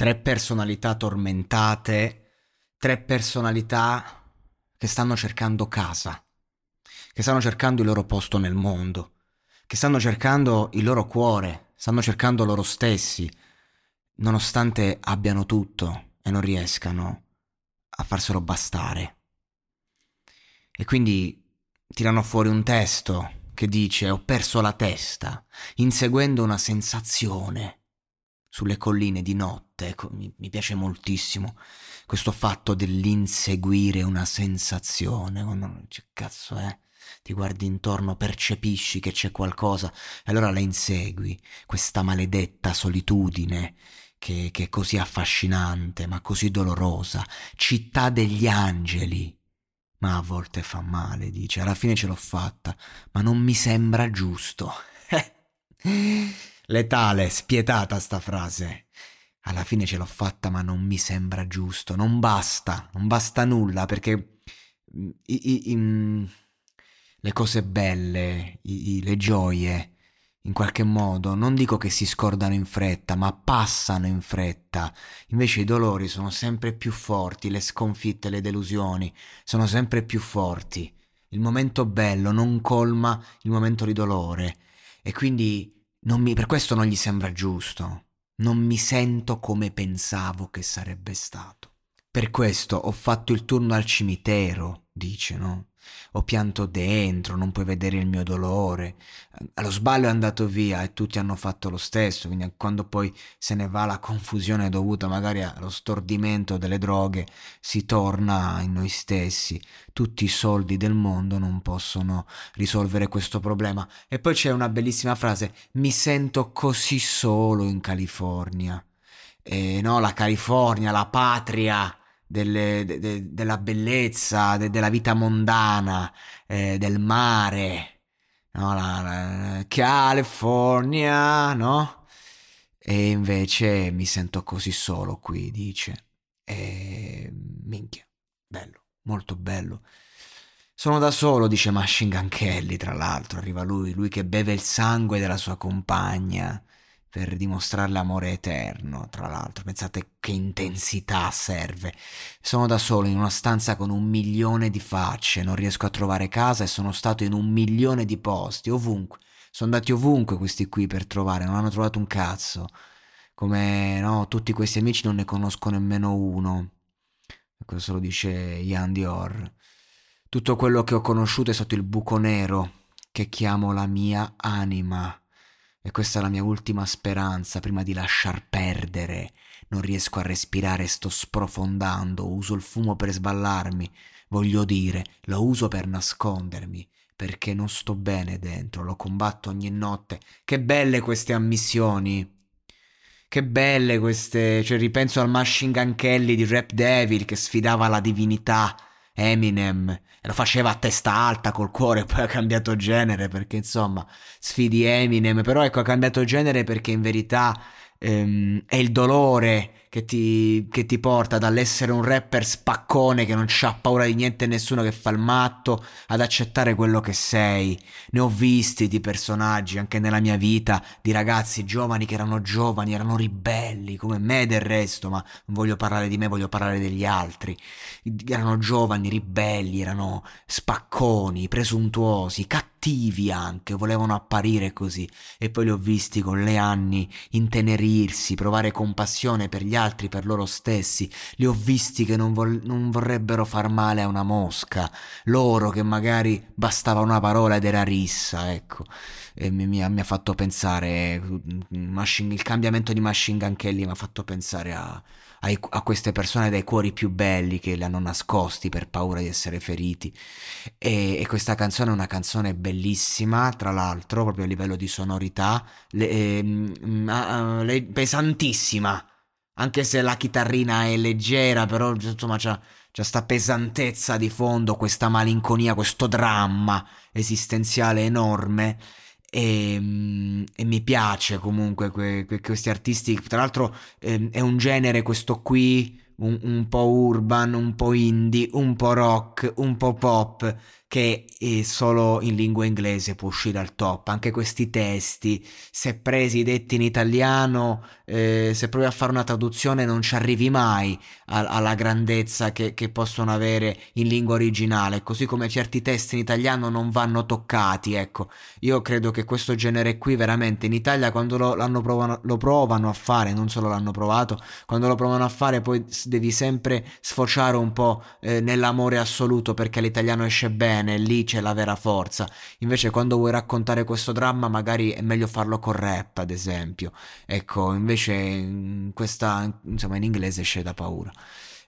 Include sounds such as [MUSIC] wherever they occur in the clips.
Tre personalità tormentate, tre personalità che stanno cercando casa, che stanno cercando il loro posto nel mondo, che stanno cercando il loro cuore, stanno cercando loro stessi, nonostante abbiano tutto e non riescano a farselo bastare. E quindi tirano fuori un testo che dice ho perso la testa, inseguendo una sensazione sulle colline di notte. Ecco, mi, mi, piace moltissimo questo fatto dell'inseguire una sensazione. Oh, no, che cazzo è? Ti guardi intorno, percepisci che c'è qualcosa e allora la insegui, questa maledetta solitudine che, che è così affascinante ma così dolorosa, città degli angeli. Ma a volte fa male, dice, alla fine ce l'ho fatta, ma non mi sembra giusto. [LAUGHS] Letale, spietata sta frase. Alla fine ce l'ho fatta, ma non mi sembra giusto. Non basta, non basta nulla perché mm, i, i, i, mm, le cose belle, le gioie, in qualche modo, non dico che si scordano in fretta, ma passano in fretta. Invece i dolori sono sempre più forti, le sconfitte, le delusioni sono sempre più forti. Il momento bello non colma il momento di dolore e quindi mi, per questo non gli sembra giusto. Non mi sento come pensavo che sarebbe stato. Per questo ho fatto il turno al cimitero, dice, no? Ho pianto dentro, non puoi vedere il mio dolore. Allo sbaglio è andato via e tutti hanno fatto lo stesso, quindi quando poi se ne va la confusione dovuta magari allo stordimento delle droghe, si torna in noi stessi. Tutti i soldi del mondo non possono risolvere questo problema. E poi c'è una bellissima frase, mi sento così solo in California. E no, la California, la patria delle, de, de, della bellezza, de, della vita mondana, eh, del mare, no? la, la, California, no? E invece mi sento così solo qui, dice. E minchia, bello, molto bello. Sono da solo, dice Machine Gun Kelly, tra l'altro, arriva lui, lui che beve il sangue della sua compagna per dimostrare l'amore eterno, tra l'altro. Pensate che intensità serve. Sono da solo in una stanza con un milione di facce, non riesco a trovare casa e sono stato in un milione di posti, ovunque. Sono andati ovunque questi qui per trovare, non hanno trovato un cazzo. Come no, tutti questi amici non ne conosco nemmeno uno. Questo lo dice Ian Dior. Tutto quello che ho conosciuto è stato il buco nero che chiamo la mia anima. E questa è la mia ultima speranza prima di lasciar perdere. Non riesco a respirare, sto sprofondando, uso il fumo per sballarmi. Voglio dire, lo uso per nascondermi, perché non sto bene dentro, lo combatto ogni notte. Che belle queste ammissioni! Che belle queste... cioè ripenso al Machine Gun Kelly di Rap Devil che sfidava la divinità Eminem e lo faceva a testa alta col cuore, [LAUGHS] poi ha cambiato genere perché insomma sfidi Eminem, però ecco ha cambiato genere perché in verità ehm, è il dolore che ti, che ti porta dall'essere un rapper spaccone che non ha paura di niente e nessuno che fa il matto ad accettare quello che sei. Ne ho visti di personaggi anche nella mia vita, di ragazzi giovani che erano giovani, erano ribelli come me del resto, ma non voglio parlare di me, voglio parlare degli altri. Erano giovani, ribelli, erano spacconi, presuntuosi, cattivi anche, volevano apparire così e poi li ho visti con le anni intenerirsi, provare compassione per gli altri, per loro stessi, li ho visti che non, vol- non vorrebbero far male a una mosca, loro che magari bastava una parola ed era rissa, ecco, e mi, mi, mi ha fatto pensare, il cambiamento di Machine Gun Kelly mi ha fatto pensare a ai, a queste persone dai cuori più belli che li hanno nascosti per paura di essere feriti. E, e questa canzone è una canzone bellissima, tra l'altro, proprio a livello di sonorità, le, eh, pesantissima. Anche se la chitarrina è leggera, però insomma c'ha, c'ha sta pesantezza di fondo, questa malinconia, questo dramma esistenziale enorme e, ehm, e, mi piace comunque que, que, questi artisti. Tra l'altro eh, è un genere questo qui un, un, po' urban, un po' indie, un po' rock, un po' pop che solo in lingua inglese può uscire al top. Anche questi testi, se presi detti in italiano, eh, se provi a fare una traduzione non ci arrivi mai a, alla grandezza che, che, possono avere in lingua originale, così come certi testi in italiano non vanno toccati. Ecco, io credo che questo genere qui veramente in Italia quando lo, provano, lo provano a fare, non solo l'hanno provato, quando lo provano a fare poi devi sempre sfociare un po' eh, nell'amore assoluto perché l'italiano esce bene lì c'è la vera forza. Invece quando vuoi raccontare questo dramma magari è meglio farlo con rap, ad esempio. Ecco, invece questa, insomma, in inglese esce da paura.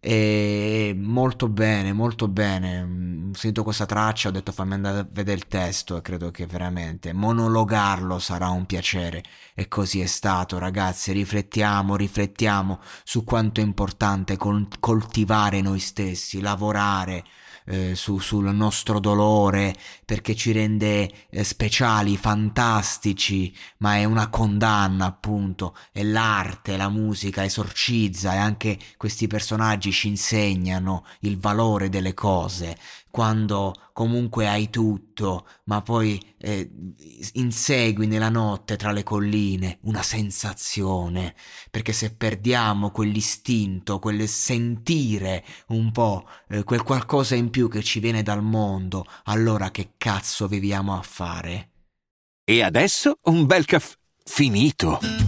E molto bene, molto bene. Ho sentito questa traccia, ho detto fammi andare a vedere il testo e credo che veramente monologarlo sarà un piacere. E così è stato, ragazzi. Riflettiamo, riflettiamo su quanto è importante coltivare noi stessi, lavorare eh, su, sul nostro dolore perché ci rende eh, speciali, fantastici, ma è una condanna appunto, e l'arte, la musica esorcizza e anche questi personaggi ci insegnano il valore delle cose, quando comunque hai tutto, ma poi eh, insegui nella notte tra le colline una sensazione, perché se perdiamo quell'istinto, quel sentire un po', eh, quel qualcosa in più che ci viene dal mondo, allora che cazzo viviamo a fare? E adesso un bel caffè finito.